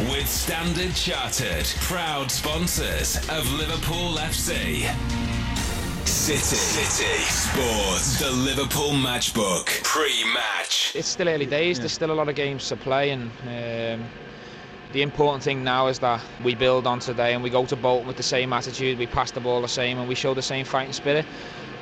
with Standard Chartered, proud sponsors of Liverpool FC. City. City Sports. The Liverpool Matchbook. Pre-match. It's still early days. There's still a lot of games to play, and um, the important thing now is that we build on today and we go to Bolton with the same attitude. We pass the ball the same, and we show the same fighting spirit.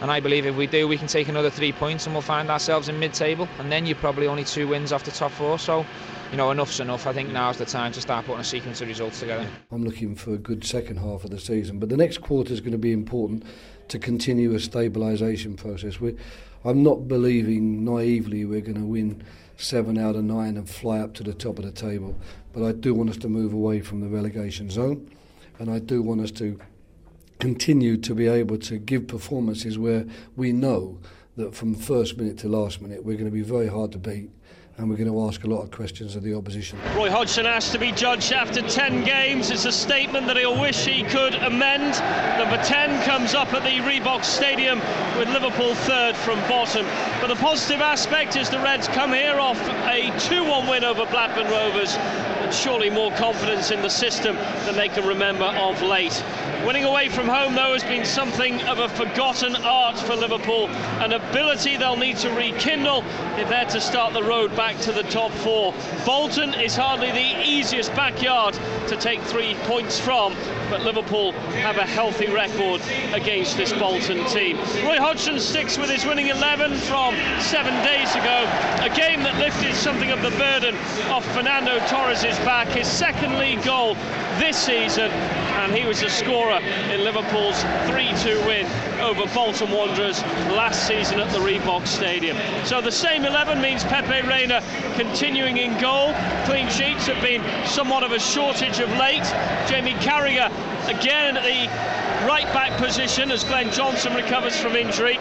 And I believe if we do, we can take another three points, and we'll find ourselves in mid-table. And then you're probably only two wins off the top four. So you know, enough's enough. I think now's the time to start putting a sequence of results together. I'm looking for a good second half of the season, but the next quarter is going to be important to continue a stabilisation process. we I'm not believing naively we're going to win seven out of nine and fly up to the top of the table, but I do want us to move away from the relegation zone, and I do want us to continue to be able to give performances where we know that from first minute to last minute we're going to be very hard to beat and we're going to ask a lot of questions of the opposition. Roy Hodgson asked to be judged after 10 games. It's a statement that he'll wish he could amend. Number 10 comes up at the Reebok Stadium with Liverpool third from bottom. But the positive aspect is the Reds come here off a 2-1 win over Blackburn Rovers and surely more confidence in the system than they can remember of late. Winning away from home, though, has been something of a forgotten art for Liverpool, an ability they'll need to rekindle if they're to start the road back to the top four. Bolton is hardly the easiest backyard to take three points from, but Liverpool have a healthy record against this Bolton team. Roy Hodgson sticks with his winning 11 from seven days ago, a game that lifted something of the burden off Fernando Torres' back, his second league goal this season, and he was a scorer in Liverpool's 3-2 win over Bolton Wanderers last season at the Reebok Stadium. So the same 11 means Pepe Reina continuing in goal. Clean sheets have been somewhat of a shortage of late. Jamie Carragher again at the right back position as Glenn Johnson recovers from injury.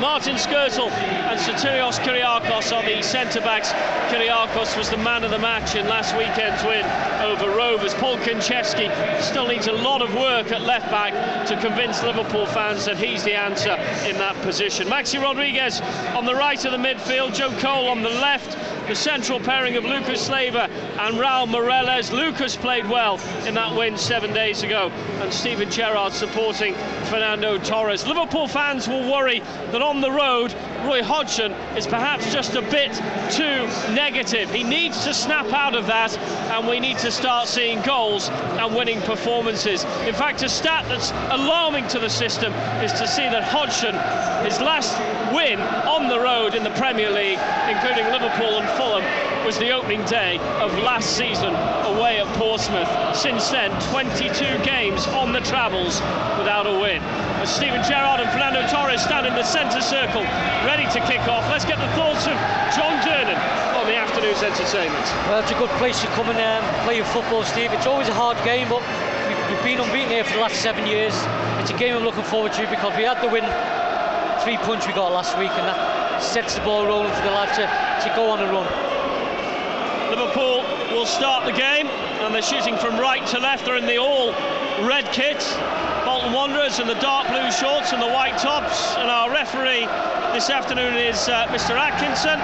Martin Skrtel and Sotirios Kyrgiakos are the centre backs. Kyrgiakos was the man of the match in last weekend's win over Rovers. Paul Konchesky still needs a lot of work at left back to convince Liverpool fans that he's the answer in that position. Maxi Rodriguez on the right of the midfield, Joe Cole on the left the central pairing of Lucas Leiva and Raul Meireles. Lucas played well in that win seven days ago, and Steven Gerrard supporting Fernando Torres. Liverpool fans will worry that on the road, Roy Hodgson is perhaps just a bit too negative. He needs to snap out of that, and we need to start seeing goals and winning performances. In fact, a stat that's alarming to the system is to see that Hodgson, his last win on the road in the Premier League, including Liverpool and Fulham, was the opening day of last season away at Portsmouth. Since then, 22 games on the travels without a win. As Steven Gerrard and Fernando Torres stand in the centre circle, ready to kick off. Let's get the thoughts of John Durnan on the afternoon's entertainment. Well, it's a good place to come and um, play your football, Steve. It's always a hard game, but we've been unbeaten here for the last seven years. It's a game I'm looking forward to because we had the win, three points we got last week, and that sets the ball rolling for the lads to, to go on a run. Liverpool will start the game, and they're shooting from right to left. They're in the all red kits. Bolton Wanderers in the dark blue shorts and the white tops. And our referee this afternoon is uh, Mr. Atkinson.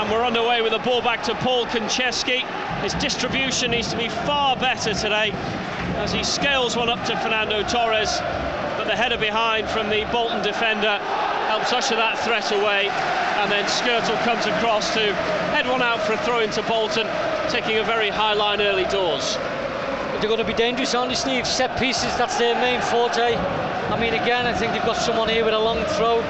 And we're underway with the ball back to Paul Konchesky. His distribution needs to be far better today as he scales one up to Fernando Torres. But the header behind from the Bolton defender helps usher that threat away. And then Skrtel comes across to head one out for a throw into Bolton, taking a very high line early doors they're going to be dangerous, aren't they, Steve? Set pieces, that's their main forte. I mean, again, I think they've got someone here with a long throw.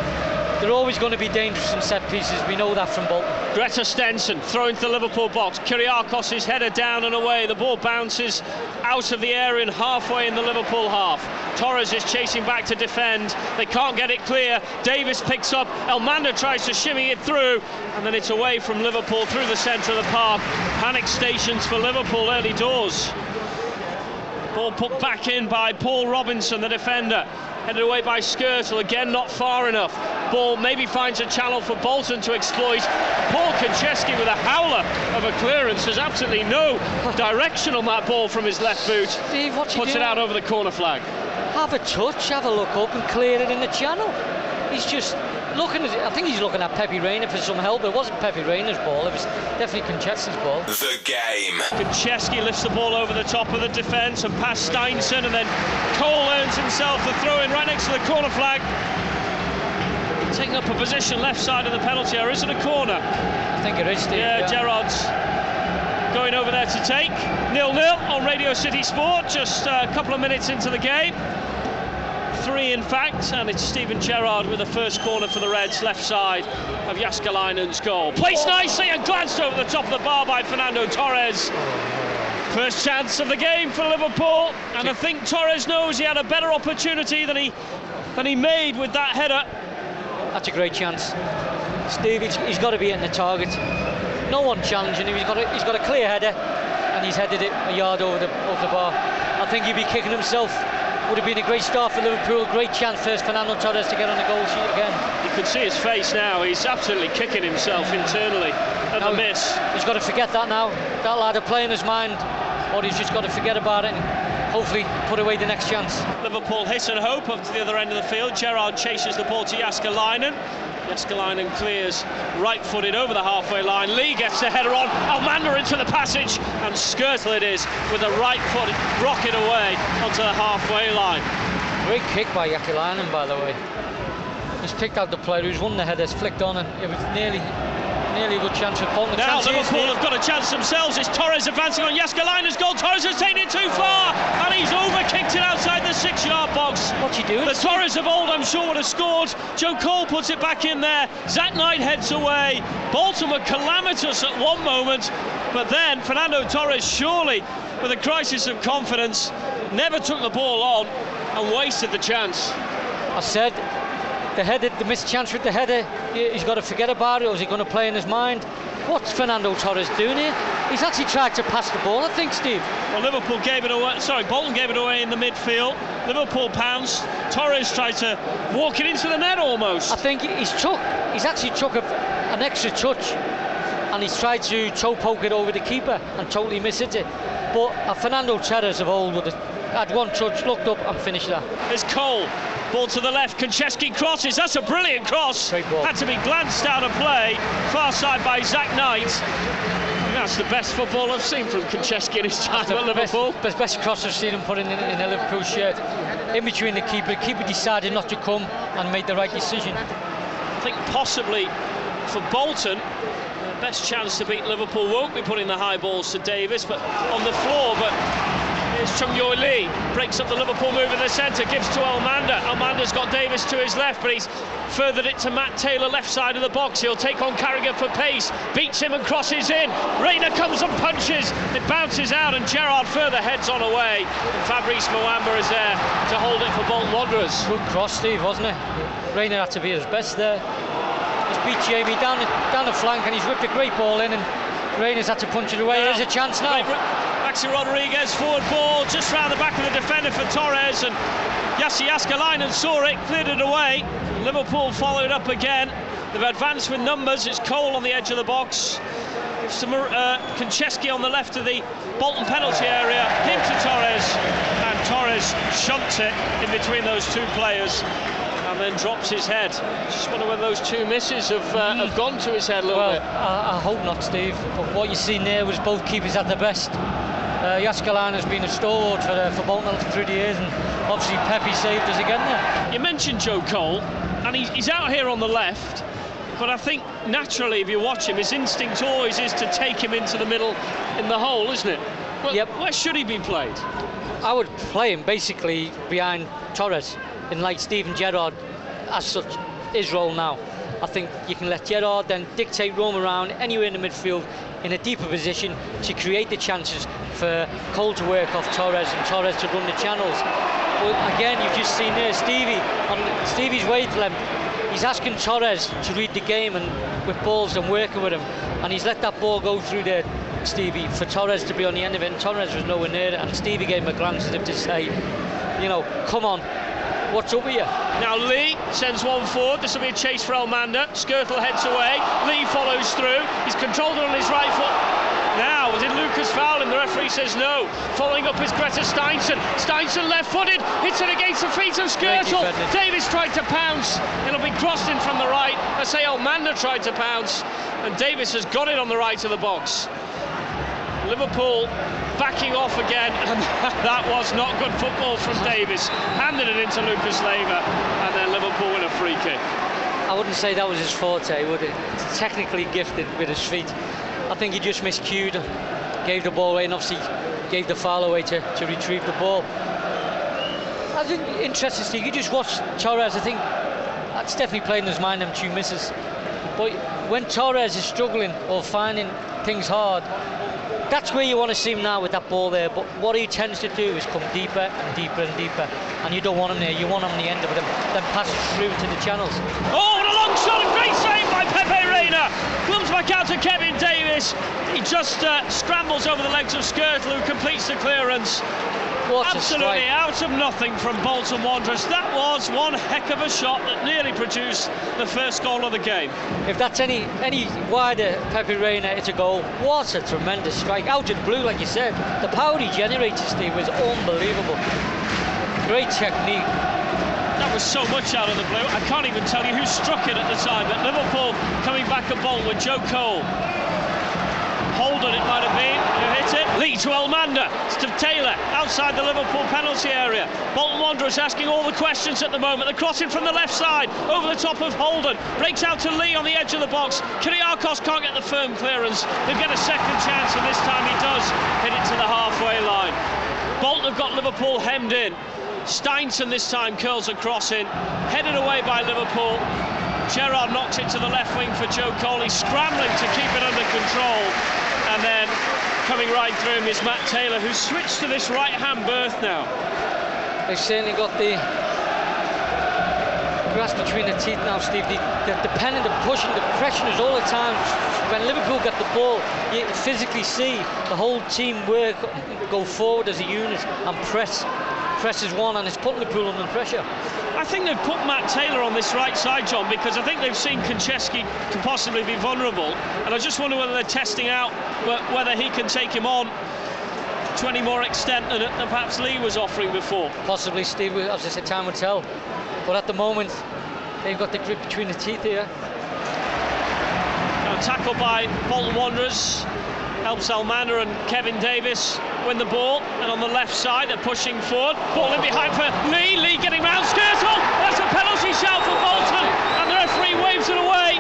They're always going to be dangerous in set pieces. We know that from Bolton. Grétar Steinsson throwing to the Liverpool box. Kyrgiakos header down and away. The ball bounces out of the area and halfway in the Liverpool half. Torres is chasing back to defend. They can't get it clear. Davies picks up. Elmander tries to shimmy it through, and then it's away from Liverpool through the centre of the park. Panic stations for Liverpool early doors. Ball put back in by Paul Robinson, the defender. Headed away by Skrtel, again not far enough. Ball maybe finds a channel for Bolton to exploit. Paul Konchesky with a howler of a clearance. There's absolutely no direction on that ball from his left boot. Steve, Puts doing? it out over the corner flag. Have a touch, have a look up and clear it in the channel. He's just looking at, I think he's looking at Pepe Reina for some help. It wasn't Pepe Reina's ball. It was definitely Konchesky's ball. The game. Konchesky lifts the ball over the top of the defence and past Steinsson, and then Cole earns himself the throw in right next to the corner flag. Taking up a position left side of the penalty area. Is it a corner? I think it is, Steve. Yeah, Gerrard's going over there to take. Nil nil on Radio City Sport, just uh, a couple of minutes into the game. Three, in fact, and it's Steven Gerrard with the first corner for the Reds, left side of Jääskeläinen's goal. Placed nicely and glanced over the top of the bar by Fernando Torres. First chance of the game for Liverpool, and I think Torres knows he had a better opportunity than he than he made with that header. That's a great chance. Steve, he's, he's got to be hitting the target. No one challenging him. He's got a, he's got a clear header, and he's headed it a yard over the over the bar. I think he'd be kicking himself. Would have been a great start for Liverpool. Great chance for Fernando Torres to get on the goal sheet again. You can see his face now. He's absolutely kicking himself internally at Now, the miss. He's got to forget that now. That lad will play in his mind, or he's just got to forget about it and hopefully put away the next chance. Liverpool hit and hope up to the other end of the field. Gerrard chases the ball to Jääskeläinen. Jääskeläinen clears right-footed over the halfway line. Lee gets the header on. Elmander into the passage, and Skrtel it is with a right foot rocket away onto the halfway line. Great kick by Jääskeläinen, by the way. He's picked out the player who's won the headers, flicked on, and it was nearly, nearly a good chance for Bolton. The Now Liverpool have got a chance themselves. It's Torres advancing on Jääskeläinen's goal. Torres has taken it too far, and he's overkicked it outside the six-yard box. What's he doing? The Torres of old, I'm sure, would have scored. Joe Cole puts it back in there. Zat Knight heads away. Bolton were calamitous at one moment, but then Fernando Torres, surely with a crisis of confidence, never took the ball on and wasted the chance. I said the header, the missed chance with the header. he- He's got to forget about it, or is he going to play in his mind? What's Fernando Torres doing here? He's actually tried to pass the ball, I think, Steve. Well, Liverpool gave it away. Sorry, Bolton gave it away in the midfield. Liverpool pounced. Torres tried to walk it into the net almost. I think he's took, he's actually took a, an extra touch, and he's tried to toe poke it over the keeper and totally missed it. But Fernando Torres of old would have had one touch, looked up and finished that. It's Cole. Ball to the left. Konchesky crosses. That's a brilliant cross. Had to be glanced out of play. Far side by Zat Knight. That's the best football I've seen from Konchesky in his time The at Liverpool. Best, best, best cross I've seen him put in, in, in a Liverpool shirt. In between the keeper, keeper decided not to come and made the right decision. I think possibly for Bolton, the best chance to beat Liverpool won't be putting the high balls to Davies, but on the floor. But here's Chung Yong Lee, breaks up the Liverpool move in the centre, gives to Elmander. Elmander's got Davies to his left, but he's furthered it to Matt Taylor, left side of the box. He'll take on Carragher for pace, beats him and crosses in. Reina comes and punches, it bounces out, and Gerrard further heads on away. And Fabrice Muamba is there to hold it for Bolton Wanderers. Good cross, Steve, wasn't it? Reina had to be his best there. He's beat Jamie down the, down the flank and he's whipped a great ball in and Reina's had to punch it away. There's a chance now. Maxi Rodriguez, forward ball, just round the back of the defender for Torres, and Jussi Jääskeläinen saw it, cleared it away. Liverpool followed up again. They've advanced with numbers. It's Cole on the edge of the box. Some, uh, on the left of the Bolton penalty area. Him to Torres, and Torres shunts it in between those two players. And then drops his head. Just wonder whether those two misses have, uh, have gone to his head a little Well, bit. I, I hope not, Steve. But what you seen there was both keepers at their best. Uh, Jääskeläinen has been a stalwart for, uh, for Bolton through the years, and obviously Pepe saved us again there. You mentioned Joe Cole, and he's, he's out here on the left. But I think naturally, if you watch him, his instinct always is to take him into the middle in the hole, isn't it? Well, Yep. Where should he be played? I would play him basically behind Torres, in like Steven Gerrard, as such, his role now. I think you can let Gerrard then dictate roam around anywhere in the midfield in a deeper position to create the chances for Cole to work off Torres and Torres to run the channels. But again, you've just seen there Stevie on Stevie's wavelength. He's asking Torres to read the game and with balls and working with him, and he's let that ball go through there, Stevie, for Torres to be on the end of it. And Torres was nowhere near it, and Stevie gave him a glance as if to say, you know, come on, what's up with you? Now Lee sends one forward. This will be a chase for Elmander. Skrtel heads away. Lee follows through. He's controlled on his right foot. Now, did Lucas Lucas foul, the referee says no. Following up is Grétar Steinsson. Steinsson left footed, hits it against the feet of Skrtel. Davies tried to pounce. It'll be crossed in from the right. I say Elmander tried to pounce, and Davies has got it on the right of the box. Liverpool backing off again, and that was not good football from Davies. Handed it into Lucas Leiva, and then Liverpool win a free kick. I wouldn't say that was his forte, would it? Technically gifted with his feet. I think he just miscued, gave the ball away, and obviously gave the foul away to, to retrieve the ball. I think interesting, Steve. You just watch Torres. I think that's definitely playing his mind. Them two misses, but when Torres is struggling or finding things hard, that's where you want to see him now with that ball there. But what he tends to do is come deeper and deeper and deeper, and you don't want him there. You want him on the end of them, then pass through to the channels. Oh, what a long shot! Great save by Pepe Reina. Comes back out to Kevin Davies. He just uh, scrambles over the legs of Skrtel, who completes the clearance. What Absolutely out of nothing from Bolton Wanderers. That was one heck of a shot that nearly produced the first goal of the game. If that's any any wider, Pepe Reina, it's a goal. What a tremendous strike. Out of the blue, like you said. The power he generated, Steve, was unbelievable. Great technique. That was so much out of the blue. I can't even tell you who struck it at the time, but Liverpool coming back a Bolton with Joe Cole. Holden, it might have been, who hit it. Lee to Elmander, to Taylor, outside the Liverpool penalty area. Bolton Wanderers asking all the questions at the moment. The crossing from the left side, over the top of Holden. Breaks out to Lee on the edge of the box. Kyrgiakos can't get the firm clearance. He'll get a second chance, and this time he does hit it to the halfway line. Bolton have got Liverpool hemmed in. Steinsson this time curls a cross in, headed away by Liverpool. Gerrard knocks it to the left wing for Joe Cole. He's scrambling to keep it under control. And then coming right through him is Matt Taylor, who's switched to this right-hand berth now. They've certainly got the grass between the teeth now, Steve. They, they're dependent, they're pushing, the pressure is all the time. When Liverpool get the ball, you physically see the whole team work, go forward as a unit and press. Press is one, and it's putting Liverpool under pressure. I think they've put Matt Taylor on this right side, John, because I think they've seen Konchesky can possibly be vulnerable, and I just wonder whether they're testing out whether he can take him on to any more extent than, than perhaps Lee was offering before. Possibly, Steve, as I said, time will tell. But at the moment, they've got the grip between the teeth here. Now tackled by Bolton Wanderers helps and Kevin Davies win the ball. And on the left side, they're pushing forward. Ball in behind for Lee. Lee getting round Skrtel. That's a penalty shout for Bolton. And the referee waves it away.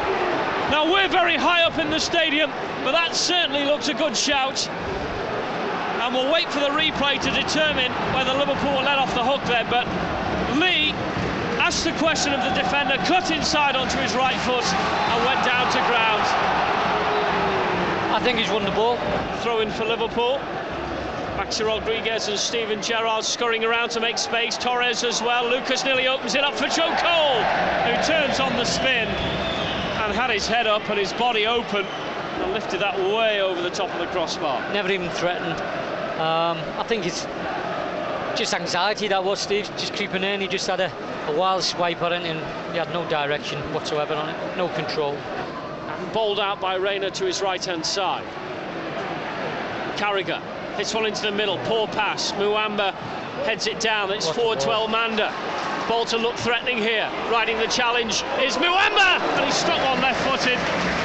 Now, we're very high up in the stadium, but that certainly looks a good shout. And we'll wait for the replay to determine whether Liverpool let off the hook there. But Lee asked the question of the defender, cut inside onto his right foot, and went down to ground. I think he's won the ball. Throw in for Liverpool. Maxi Rodriguez and Steven Gerrard scurrying around to make space. Torres as well. Lucas nearly opens it up for Joe Cole, who turns on the spin and had his head up and his body open and lifted that way over the top of the crossbar. Never even threatened. Um, I think it's just anxiety that was Steve just creeping in. He just had a, a wild swipe on it and he had no direction whatsoever on it, no control bowled out by Reina to his right hand side. Carragher hits one into the middle, poor pass. Muamba heads it down, it's what forward to Elmander. Bolton look threatening here. Riding the challenge is Muamba, and he's struck one left footed.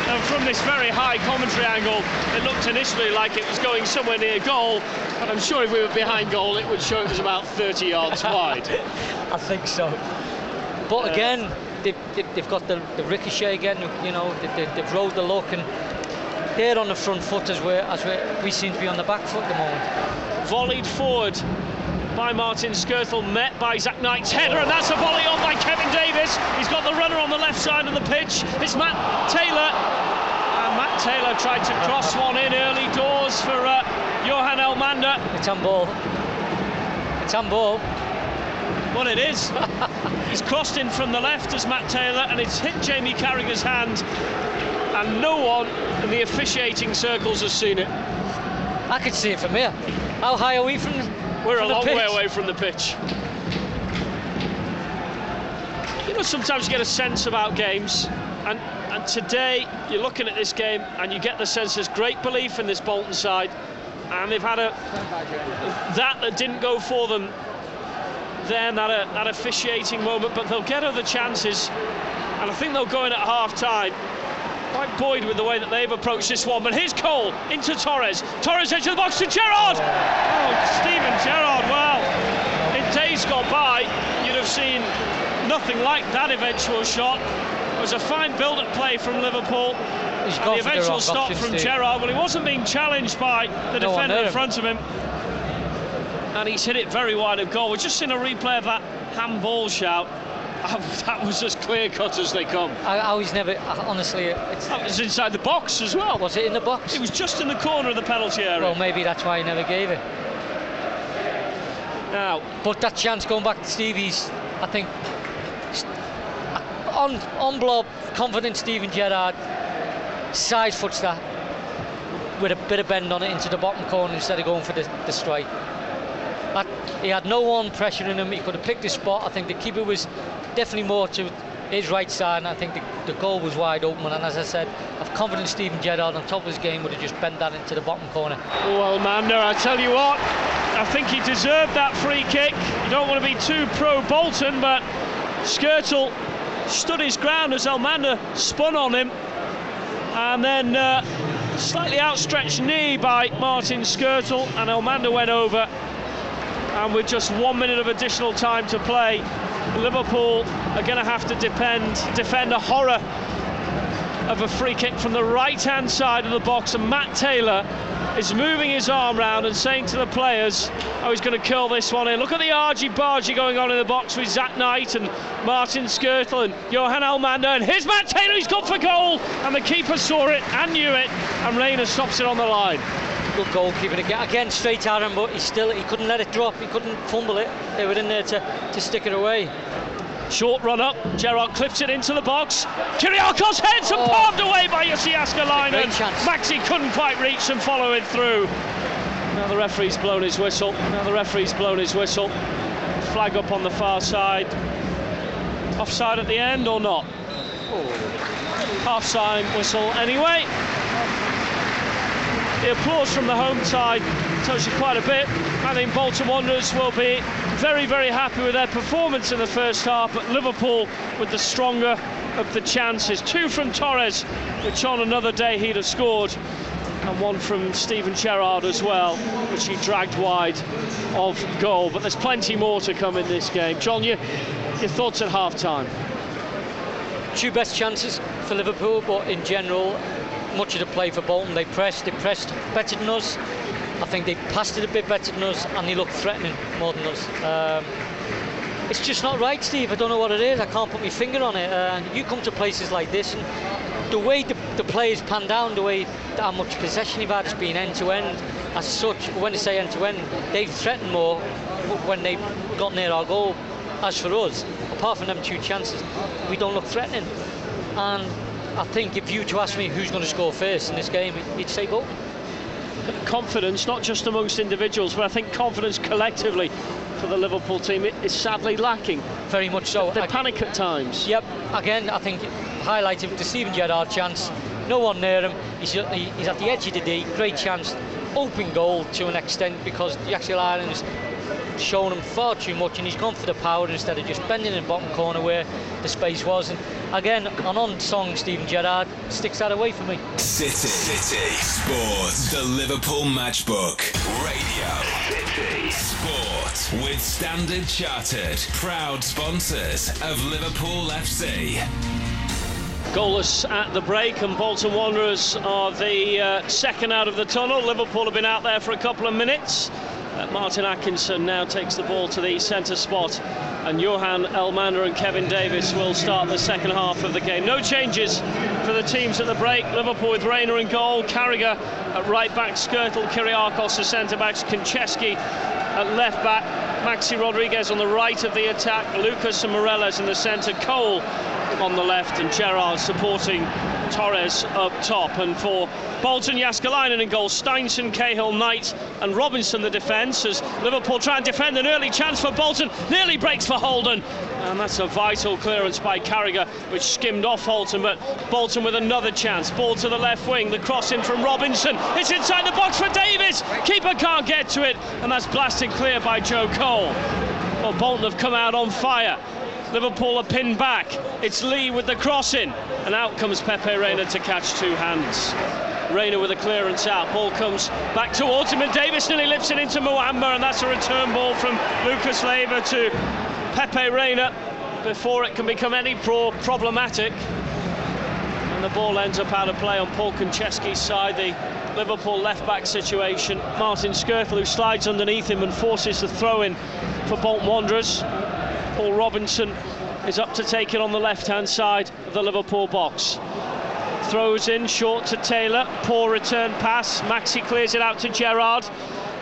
And from this very high commentary angle, it looked initially like it was going somewhere near goal, but I'm sure if we were behind goal, it would show it was about 30 yards wide. I think so. But uh, again, they've, they've got the, the ricochet again, you know, they, have rode the luck and they're on the front foot as, we're, as we're, we seem to be on the back foot at the moment. Volleyed forward by Martin Skrtel, met by Zat Knight's header, and that's a volley on by Kevin Davies. He's got the runner on the left side of the pitch. It's Matt Taylor. And Matt Taylor tried to cross one in early doors for uh, Johan Elmander. It's on ball. It's on ball. Well, it is. He's crossed in from the left as Matt Taylor, and it's hit Jamie Carragher's hand, and no one in the officiating circles has seen it. I could see it from here. How high are we from? We're from a long way away from the pitch. You know, sometimes you get a sense about games, and and today you're looking at this game and you get the sense there's great belief in this Bolton side. and they've had a that that didn't go for them then that, that officiating moment, but they'll get other chances, and I think they'll go in at half time. Quite buoyed with the way that they've approached this one, but here's Cole into Torres. Torres edge of the box to Gerrard. Oh, Steven Gerrard. Well, in days gone by, you'd have seen nothing like that eventual shot. It was a fine build-up play from Liverpool. And the eventual stop from Steve. Gerrard. Well, he wasn't being challenged by the No defender in front of him. And he's hit it very wide of goal. We've just seen a replay of that handball shout. Oh, that was as clear cut as they come. I, I was never, I, honestly, it's, That was inside the box as well. was it in the box? It was just in the corner of the penalty area. Well, maybe that's why he never gave it. now, But that chance going back to Stevie's, I think, on on blob, confident Steven Gerrard, side foots that with a bit of bend on it into the bottom corner instead of going for the, the strike. That, he had no one pressuring him. He could have picked his spot. I think the keeper was definitely more to his right side, and I think the, the goal was wide open. And as I said, I've confident Steven Gerrard on top of his game would have just bent that into the bottom corner. well, Mander, I tell you what, I think he deserved that free kick. You don't want to be too pro Bolton, but Skrtel stood his ground as Elmander spun on him. And then uh, slightly outstretched knee by Martin Skrtel, and Elmander went over. And with just one minute of additional time to play, Liverpool are going to have to depend, defend a horror of a free kick from the right hand side of the box. And Matt Taylor is moving his arm round and saying to the players, Oh, he's going to curl this one in. Look at the argy bargy going on in the box with Zat Knight and Martin Skrtel and Johan Elmander. And here's Matt Taylor, he's gone for goal. And the keeper saw it and knew it. And Reina stops it on the line. Good goalkeeper again, again straight at him but he still he couldn't let it drop he couldn't fumble it they were in there to, to stick it away Short run up, Gerrard clips it into the box. Kyrgiakos heads and Oh. palmed away by Jussi Jääskeläinen. Maxi couldn't quite reach and follow it through. Now the referee's blown his whistle. Now the referee's blown his whistle. Flag up on the far side. Offside at the end or not? Oh. half time whistle anyway. The applause from the home side tells you quite a bit. I think Bolton Wanderers will be very, very happy with their performance in the first half, but Liverpool with the stronger of the chances. Two from Torres, which on another day he'd have scored, and one from Steven Gerrard as well, which he dragged wide of goal. But there's plenty more to come in this game. John, you, your thoughts at half time? two best chances for Liverpool but in general much of the play for Bolton. They pressed they pressed better than us. I think they passed it a bit better than us and they looked threatening more than us. Um, it's just not right Steve. I don't know what it is. I can't put my finger on it. Uh, you come to places like this and the way the, the players pan down the way how much possession you've had it's been end to end. As such when they say end to end they've threatened more when they got near our goal. As for us apart from them two chances we don't look threatening. And I think if you were to ask me who's going to score first in this game you'd say Bolton confidence, not just amongst individuals, but I think confidence collectively for the Liverpool team is sadly lacking. very much so They panic at times. Yep, again, I think highlighting the Steven Gerrard chance. No one near him. He's, he- he's at the edge of the D. Great chance. Open goal to an extent because Jääskeläinen's shown him far too much and he's gone for the power instead of just bending in the bottom corner where the space was. And again, an on song Steven Gerrard sticks that away for me. City. City. Sports. The Liverpool Matchbook. Radio. City. Sport. With Standard Chartered. Proud sponsors of Liverpool FC. Goalless at the break, and Bolton Wanderers are the uh, second out of the tunnel. Liverpool have been out there for a couple of minutes. Uh, Martin Atkinson now takes the ball to the centre spot, and Johan Elmander and Kevin Davies will start the second half of the game. No changes for the teams at the break. Liverpool with Reina in goal, Carragher at right back, Skrtel, Kyrgiakos, the centre backs, Konchesky at left back, Maxi Rodriguez on the right of the attack, Lucas and Meireles in the centre, Cole on the left, and Gerrard supporting Torres up top. And for Bolton, Jääskeläinen in goal, Steinsson, Cahill, Knight, and Robinson the defence as Liverpool try and defend an early chance for Bolton. Nearly breaks for Holden. And that's a vital clearance by Carragher, which skimmed off Holden, but Bolton with another chance. Ball to the left wing, the cross in from Robinson. It's inside the box for Davies. Keeper can't get to it, and that's blasted clear by Joe Cole. Well, Bolton have come out on fire. Liverpool are pinned back. It's Lee with the cross in, and out comes Pepe Reina to catch two hands. Reina with a clearance out. Ball comes back towards him, and Davies nearly lifts it into Muamba, and that's a return ball from Lucas Leiva to Pepe Reina before it can become any pro problematic. And the ball ends up out of play on Paul Konchesky's side. The Liverpool left back situation. Martin Skrtel who slides underneath him and forces the throw in for Bolton Wanderers. Paul Robinson is up to take it on the left hand side of the Liverpool box. Throws in short to Taylor. Poor return pass. Maxi clears it out to Gerrard.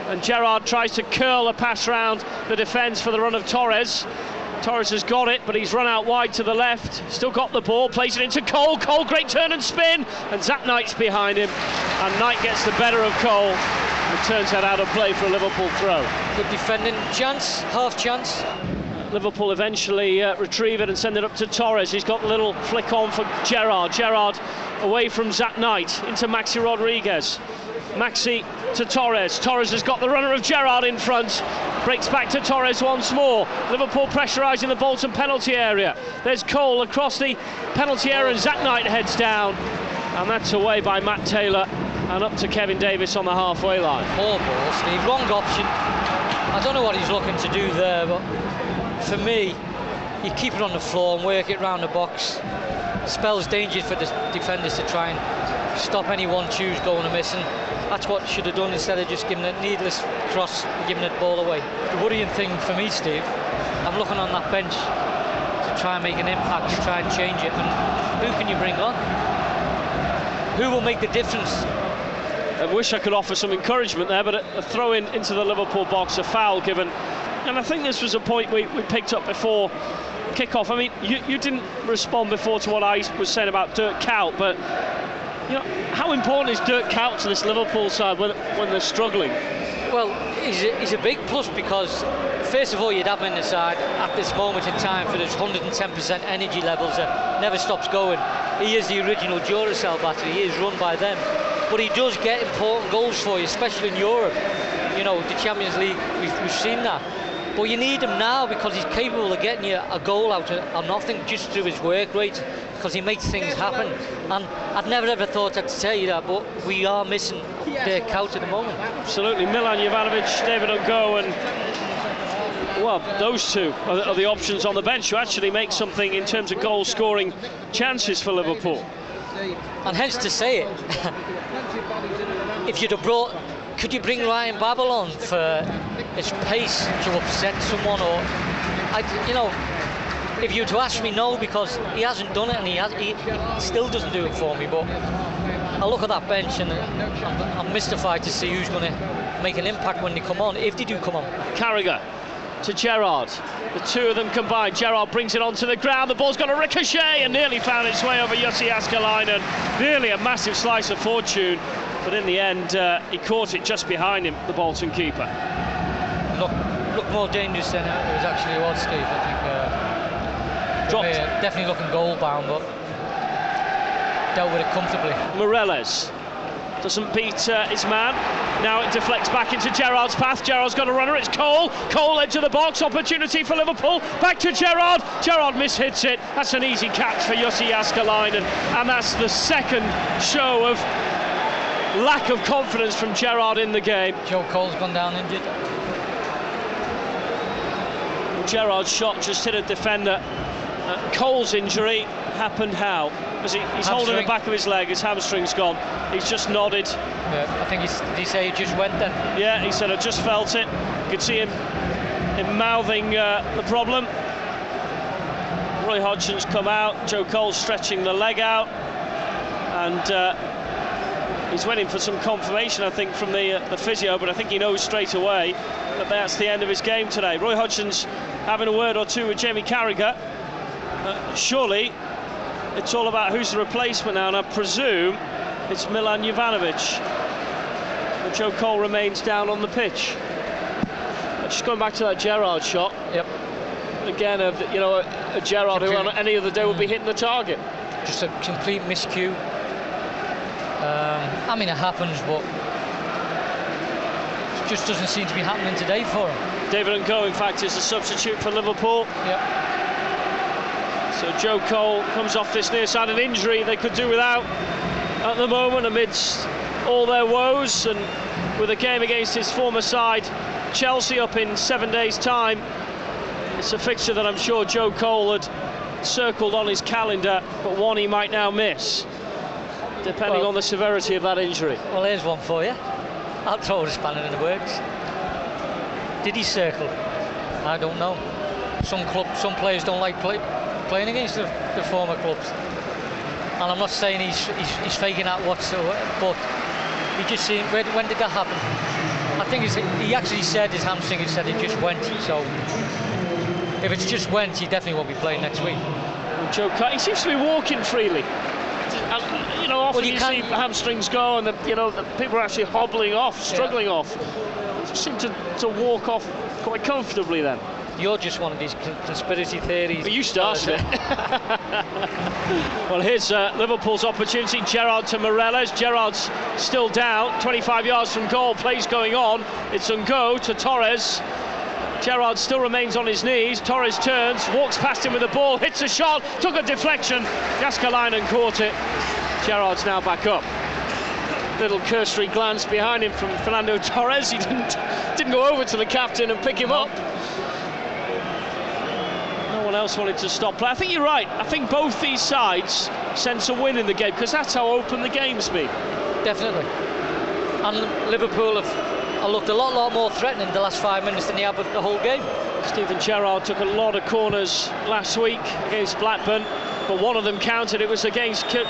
And Gerrard tries to curl a pass round the defence for the run of Torres. Torres has got it, but he's run out wide to the left. Still got the ball, plays it into Cole. Cole, great turn and spin. And Zat Knight's behind him. And Knight gets the better of Cole and turns that out of play for a Liverpool throw. Good defending. Chance, half chance. Liverpool eventually uh, retrieve it and send it up to Torres. He's got a little flick on for Gerrard. Gerrard away from Zat Knight into Maxi Rodriguez. Maxi to Torres. Torres has got the runner of Gerrard in front. Breaks back to Torres once more. Liverpool pressurising the Bolton penalty area. There's Cole across the penalty area and Zat Knight heads down. And that's away by Matt Taylor and up to Kevin Davies on the halfway line. Poor ball, Steve. Wrong option. I don't know what he's looking to do there, but for me, you keep it on the floor and work it round the box. Spells danger for the defenders to try and stop any one twos going and missing. That's what should have done instead of just giving a needless cross and giving the ball away. The worrying thing for me, Steve, I'm looking on that bench to try and make an impact, to try and change it. And who can you bring on? Who will make the difference? I wish I could offer some encouragement there, but a throw in into the Liverpool box, a foul given. And I think this was a point we, we picked up before kick-off. I mean, you, you didn't respond before to what I was saying about Dirk Kuyt, but you know, how important is Dirk Kuyt to this Liverpool side when, when they're struggling? Well, he's a, he's a big plus because, first of all, you'd have him in the side at this moment in time for his 110% energy levels that never stops going. He is the original Duracell battery, he is run by them. But he does get important goals for you, especially in Europe. You know, the Champions League, we've, we've seen that. But you need him now because he's capable of getting you a goal out of, nothing just through his work rate because he makes things happen. And I'd never ever thought I'd you that, but we are missing their count at the moment. Absolutely. Milan Jovanovic, David N'Gog, and well, those two are the, are the options on the bench who actually make something in terms of goal scoring chances for Liverpool. And hence to say it, if you'd have brought, could you bring Ryan Babel on for uh, his pace to upset someone, or I, you know, if you to ask me, no, because he hasn't done it and he, has, he, still doesn't do it for me. But I look at that bench and I'm, I'm mystified to see who's going to make an impact when they come on, if they do come on. Carragher to Gerrard. The two of them combined. Gerrard brings it onto the ground. The ball's got a ricochet and nearly found its way over Jussi Jääskeläinen. Nearly a massive slice of fortune. But in the end, uh, he caught it just behind him, the Bolton keeper. Look, look more dangerous than it was actually was, Steve. I think. Uh, Dropped. Definitely looking goal bound, but dealt with it comfortably. Meireles doesn't beat uh, his man. Now it deflects back into Gerrard's path. Gerrard's got a runner. It's Cole. Cole edge of the box. Opportunity for Liverpool. Back to Gerrard. Gerrard mishits it. That's an easy catch for Jussi Jääskeläinen. And that's the second show of lack of confidence from Gerrard in the game. Joe Cole's gone down injured. Gerrard's shot just hit a defender. Uh, Cole's injury happened how? Because he, he's holding the back of his leg, his hamstring's gone. He's just nodded. Yeah, I think he's, did he say he just went then? Yeah, he said I just felt it. You could see him, him mouthing uh, the problem. Roy Hodgson's come out. Joe Cole's stretching the leg out, and uh, he's waiting for some confirmation, I think, from the uh, the physio. But I think he knows straight away that that's the end of his game today. Roy Hodgson's having a word or two with Jamie Carragher. Uh, surely it's all about who's the replacement now, and I presume it's Milan Jovanovic. But Joe Cole remains down on the pitch. Just going back to that Gerrard shot. Yep. Again, of you know, a, a Gerrard who on any other day would be hitting the target. Just a complete miscue. Um, I mean, it happens, but it just doesn't seem to be happening today for him. David N'Gog, in fact, is a substitute for Liverpool. Yep. So Joe Cole comes off this near-sided injury they could do without at the moment amidst all their woes and with a game against his former side Chelsea up in seven days time it's a fixture that I'm sure Joe Cole had circled on his calendar but one he might now miss depending Well- on the severity of that injury Well, here's one for you. I'll throw a spanner in the works. Did he circle? I don't know. Some club, some players don't like play, playing against the, the former clubs. And I'm not saying he's he's, he's faking that whatsoever, but he just seemed. When, when did that happen? I think it's, he actually said his hamstring. He said it just went. So if it's just went, he definitely won't be playing next week. Joe he seems to be walking freely you know often Well, you you, see hamstrings go and the, you know the people are actually hobbling off struggling off He just seem to, to walk off quite comfortably then You're just one of these conspiracy theories. But you started it. well, here's uh, Liverpool's opportunity. Gerrard to Meireles. Gerrard's still down, 25 yards from goal. Plays going on. It's N'Gog to Torres. Gerrard still remains on his knees. Torres turns, walks past him with the ball, hits a shot, took a deflection. Jääskeläinen caught it. Gerrard's now back up. Little cursory glance behind him from Fernando Torres. He didn't didn't go over to the captain and pick him up. No one else wanted to stop play. I think you're right. I think both these sides sense a win in the game because that's how open the game's been. Definitely. And Liverpool have, looked a lot, lot more threatening the last five minutes than they have the whole game. Steven Gerrard took a lot of corners last week against Blackburn, but one of them counted. It was against Ki-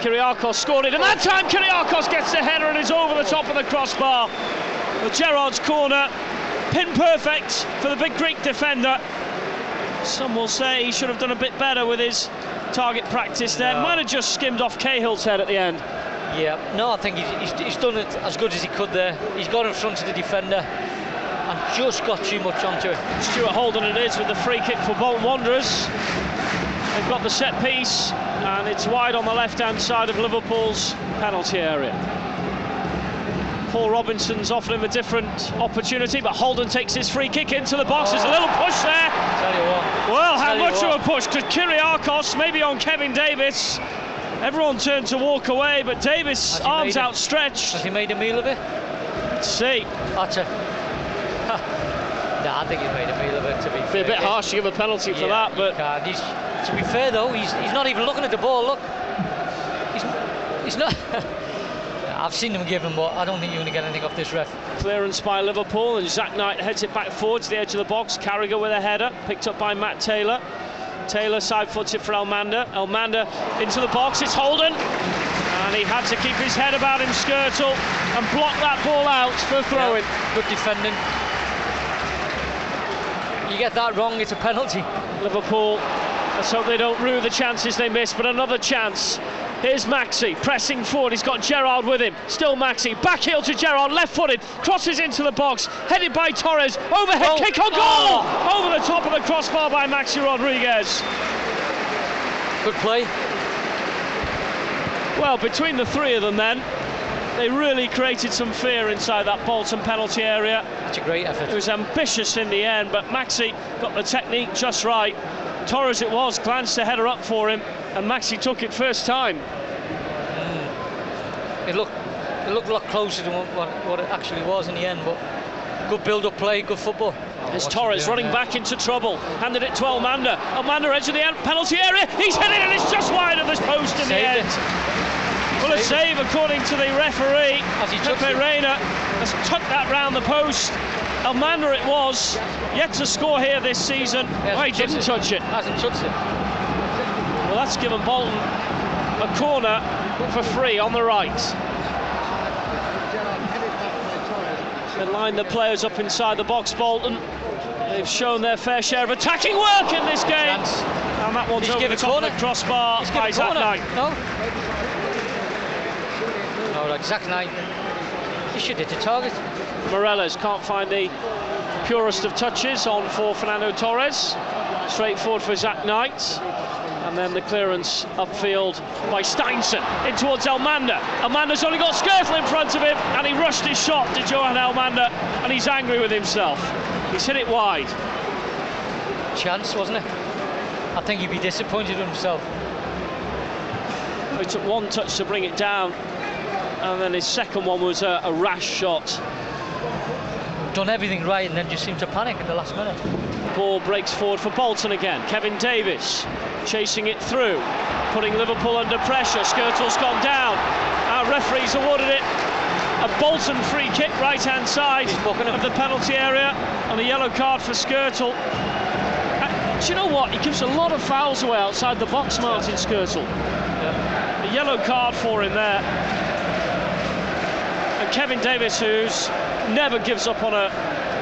Kyrgiakos, scored it, and that time Kyrgiakos gets the header and is over the top of the crossbar. But Gerrard's corner, pin perfect for the big Greek defender. Some will say he should have done a bit better with his target practice there. No. Might have just skimmed off Cahill's head at the end. Yeah, no, I think he's, he's, he's done it as good as he could there. He's got in front of the defender and just got too much onto it. Stuart Holden it is with the free kick for Bolton Wanderers. They've got the set piece and it's wide on the left hand side of Liverpool's penalty area. Paul Robinson's offering him a different opportunity, but Holden takes his free kick into the box. There's a little push there. Tell you what. Well, how much of a push? Because Kyrgiakos, maybe on Kevin Davies. Everyone turned to walk away, but Davies, arms outstretched. Has he made a meal of it? Let's see. Nah, I think he made a meal of it. To be Be a bit harsh to give a penalty for Yeah, that, but. To be fair though, he's, he's not even looking at the ball. Look, he's he's not. I've seen him give him, but I don't think you're going to get anything off this ref. Clearance by Liverpool, and Zat Knight heads it back forward to the edge of the box. Carragher with a header, picked up by Matt Taylor. Taylor side foots it for Elmander. Elmander into the box, it's Holden. And he had to keep his head about him, Skrtel, and block that ball out for throwing. throw. Yeah, Good defending. You get that wrong, it's a penalty. Liverpool, let's hope they don't rue the chances they missed, but another chance. Here's Maxi pressing forward. He's got Gerrard with him. Still Maxi. Back heel to Gerrard, left footed. Crosses into the box. Headed by Torres. Overhead Oh. kick on goal! Oh. Over the top of the crossbar by Maxi Rodriguez. Good play. Well, between the three of them, then, they really created some fear inside that Bolton penalty area. It's a great effort. It was ambitious in the end, but Maxi got the technique just right. Torres it was, glanced the header up for him, and Maxi took it first time. Mm. It looked it looked a lot closer than what, what, it actually was in the end, but good build-up play, good football. There's What's Torres running there? back into trouble. Handed it to Elmander. Elmander edge of the en- penalty area. He's hit it and it's just wide of this post in the end. it. Well, a save according to the referee. As he Pepe. Reina has tucked that round the post. Elmander it was. Yet to score here this season. Oh, he didn't it. touch it. Hasn't touched it. Well, that's given Bolton a corner for free on the right. They line the players up inside the box, Bolton. They've shown their fair share of attacking work in this game. And that one's He's over the a top corner. of the crossbar He's by Zat corner. Knight. No. Zat Knight. He should hit the target. Meireles can't find the purest of touches on for Fernando Torres. Straight forward for Zat Knight. And then the clearance upfield by Steinsson in towards Elmander. Elmander's only got Skrtel in front of him and he rushed his shot to Johan Elmander and he's angry with himself. He's hit it wide. Chance, wasn't it? I think he'd be disappointed with himself. He took one touch to bring it down and then his second one was a, a rash shot. Done everything right and then just seemed to panic at the last minute. Ball breaks forward for Bolton again. Kevin Davies chasing it through, putting Liverpool under pressure. Skrtel's gone down. Our referees awarded it a Bolton free kick, right hand side He's booking him. of the penalty area, and a yellow card for Skrtel. Uh, do you know what? He gives a lot of fouls away outside the box, Martin Skrtel. Yeah. A yellow card for him there. And Kevin Davies, who's never gives up on a,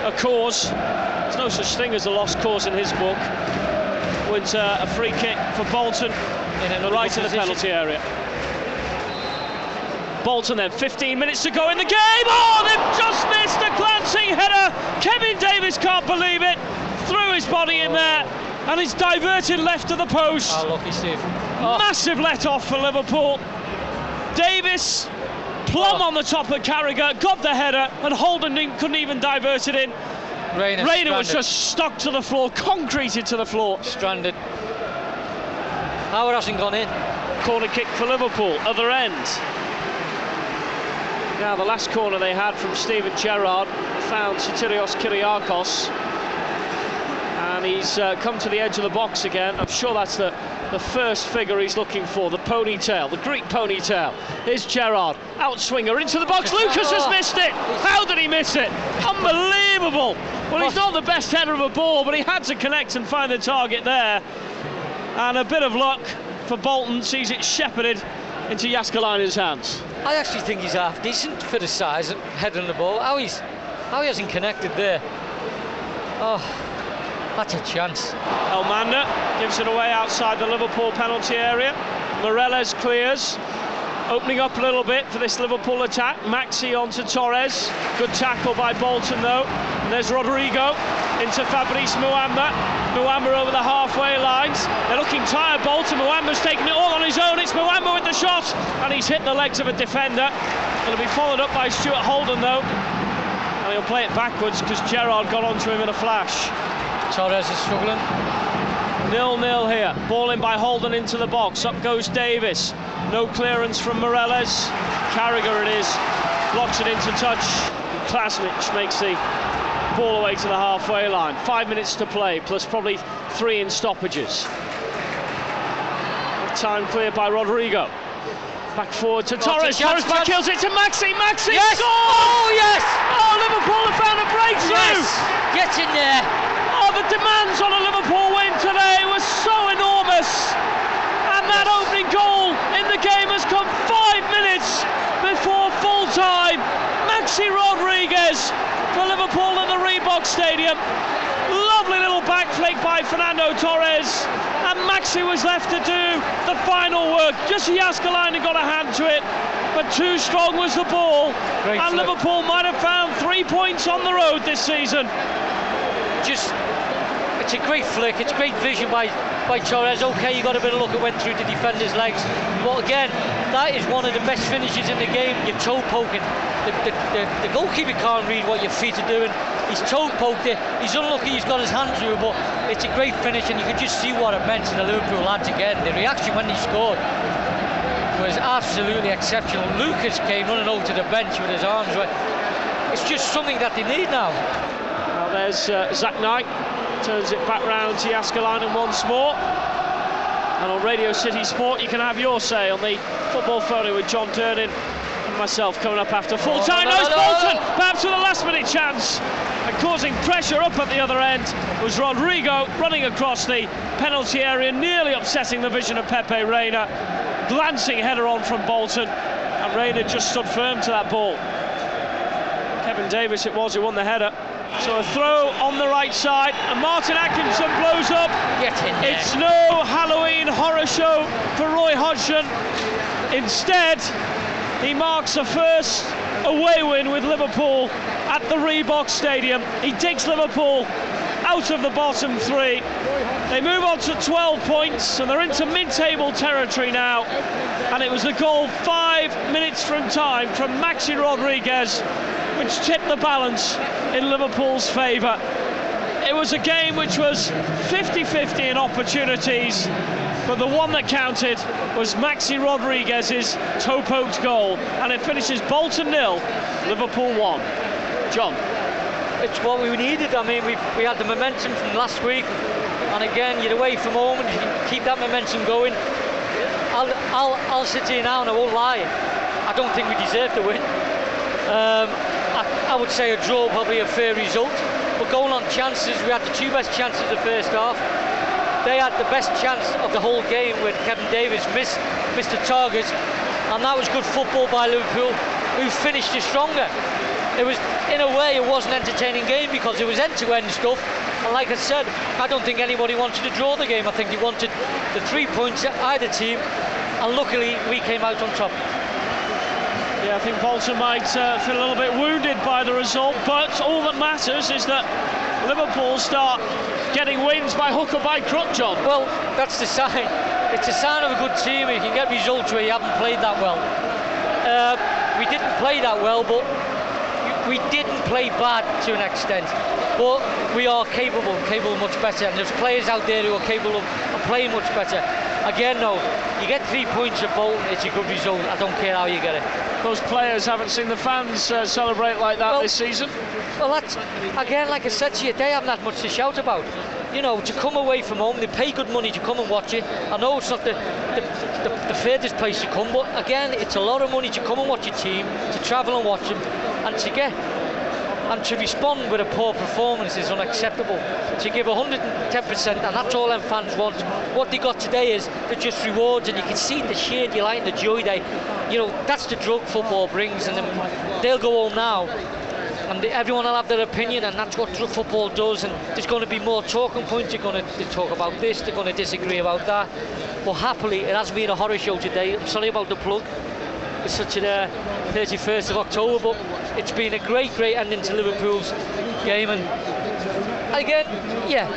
a cause, there's no such thing as a lost cause in his book, wins uh, a free kick for Bolton In the right of the penalty area. Bolton then, 15 minutes to go in the game. Oh, they've just missed a glancing header. Kevin Davies can't believe it. Threw his body in there, and it's diverted left of the post. Oh, lucky Steve. Oh, Massive let off for Liverpool. Davies, plumb Oh. on the top of Carragher, got the header, and Holden didn't- couldn't even divert it in. Reina, Reina was just stuck to the floor, concreted to the floor. stranded. Howard hasn't gone in. Corner kick for Liverpool, other end. Now the last corner they had from Steven Gerrard found Sotirios Kyrgiakos. And he's uh, come to the edge of the box again. I'm sure that's the, the first figure he's looking for, the ponytail, the Greek ponytail. Here's Gerrard, outswinger into the box. Lucas has Oh. missed it. How did he miss it? Unbelievable. Well, he's not the best header of a ball, but he had to connect and find the target there. And a bit of luck for Bolton sees it shepherded into Jääskeläinen's hands. I actually think he's half decent for the size and on the ball. How he's how he hasn't connected there. Oh, that's a chance. Elmander gives it away outside the Liverpool penalty area. Meireles clears, opening up a little bit for this Liverpool attack. Maxi onto Torres. Good tackle by Bolton though. And there's Rodrigo into Fabrice Muamba. Muamba over the halfway lines. They're looking tired. Bolton. Muamba's taking it all on his own. It's Muamba with the shot, and he's hit the legs of a defender. It'll be followed up by Stuart Holden though. And he'll play it backwards because Gerrard got onto him in a flash. Torres is struggling. Nil nil here. Ball in by Holden into the box. Up goes Davies. No clearance from Meireles. Carragher it is. Blocks it into touch. Klasnic makes the ball away to the halfway line. Five minutes to play, plus probably three in stoppages. Time cleared by Rodrigo. Back forward to Torres. Torres back kills it to Maxi. Maxi Yes! scores! Oh yes! Oh, Liverpool have found a breakthrough! Yes! Get in there! The demands on a Liverpool win today were so enormous. And that opening goal in the game has come five minutes before full time. Maxi Rodriguez for Liverpool at the Reebok Stadium. Lovely little back flick by Fernando Torres. And Maxi was left to do the final work. Jussi Jääskeläinen got a hand to it. But too strong was the ball. Great and. Liverpool might have found three points on the road this season. Just, a great flick. It's great vision by by Torres. Okay, you got a bit of luck. It went through the defender's legs, but again, that is one of the best finishes in the game. Your toe poking. The, the, the, the goalkeeper can't read what your feet are doing. He's toe poked it. He's unlucky. He's got his hand through, but it's a great finish, and you can just see what it meant to the Liverpool lads again. The reaction when he scored was absolutely exceptional. Lucas came running over to the bench with his arms. It's just something that they need now. Now there's uh, Zat Knight, turns it back round to Jääskeläinen once more. And on Radio City Sport, you can have your say on the football photo with John Durnin and myself coming up after full Oh, time. no, no, no, Bolton, perhaps with a last minute chance. And causing pressure up at the other end was Rodrigo running across the penalty area, nearly upsetting the vision of Pepe Reina. Glancing header on from Bolton, and Reina just stood firm to that ball. Kevin Davies, it was who won the header. So a throw on the right side, and Martin Atkinson blows up. Get in there. It's no Halloween horror show for Roy Hodgson. Instead, he marks a first away win with Liverpool at the Reebok Stadium. He digs Liverpool out of the bottom three. They move on to 12 points and they're into mid table territory now. And it was a goal five minutes from time from Maxi Rodriguez, which tipped the balance in Liverpool's favour. It was a game which was 50 50 in opportunities, but the one that counted was Maxi Rodriguez's toe poked goal, and it finishes Bolton nil, Liverpool 1. John. it's what we needed. I mean, we we had the momentum from last week, and again, you're away from home, and you can keep that momentum going. I'll, I'll, I'll sit here now and I won't lie. I don't think we deserve to win. Um, I, I would say a draw probably a fair result. But going on chances, we had the two best chances of the first half. They had the best chance of the whole game when Kevin Davies missed, missed the target, and that was good football by Liverpool, who finished it stronger. It was, in a way, it was an entertaining game because it was end-to-end stuff. And like I said, I don't think anybody wanted to draw the game. I think they wanted the three points at either team, and luckily we came out on top. Yeah, I think Bolton might uh, feel a little bit wounded by the result, but all that matters is that Liverpool start getting wins by hook or by crook, John. Well, that's the sign. It's a sign of a good team. You can get results where you haven't played that well. Uh, we didn't play that well, but we didn't play bad to an extent. But we are capable, capable much better. And there's players out there who are capable of, of playing much better. Again, though, you get three points at Bolton, it's a good result. I don't care how you get it. Those players haven't seen the fans uh, celebrate like that Well- this season. Well, that's again, like I said to you, they haven't had much to shout about. You know, to come away from home, they pay good money to come and watch it. I know it's not the the, the, the furthest place to come, but again, it's a lot of money to come and watch your team, to travel and watch them, and to get and to respond with a poor performance is unacceptable. To give 110%, and that's all them fans want. What they got today is they're just rewards, and you can see the sheer delight and the joy they, you know, that's the drug football brings, and then they'll go home now and everyone will have their opinion, and that's what drug football does. And there's going to be more talking points. You're going to talk about this, they're going to disagree about that. But happily, it has been a horror show today. I'm sorry about the plug. It's such a uh, 31st of October, but it's been a great, great ending to Liverpool's game. And again, yeah,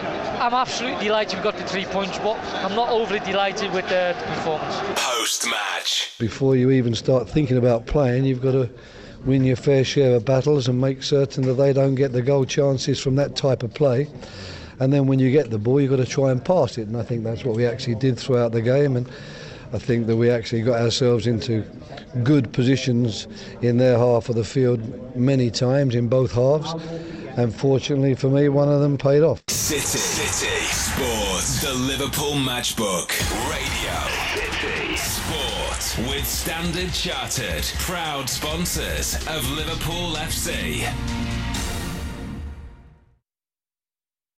I'm absolutely delighted we got the three points, but I'm not overly delighted with the performance. Post match. Before you even start thinking about playing, you've got to win your fair share of battles and make certain that they don't get the goal chances from that type of play. And then when you get the ball, you've got to try and pass it. And I think that's what we actually did throughout the game. And I think that we actually got ourselves into good positions in their half of the field many times in both halves. And fortunately for me, one of them paid off. City. City. Sports. The Liverpool Matchbook. Radio. City. Sport. With Standard Chartered. Proud sponsors of Liverpool FC.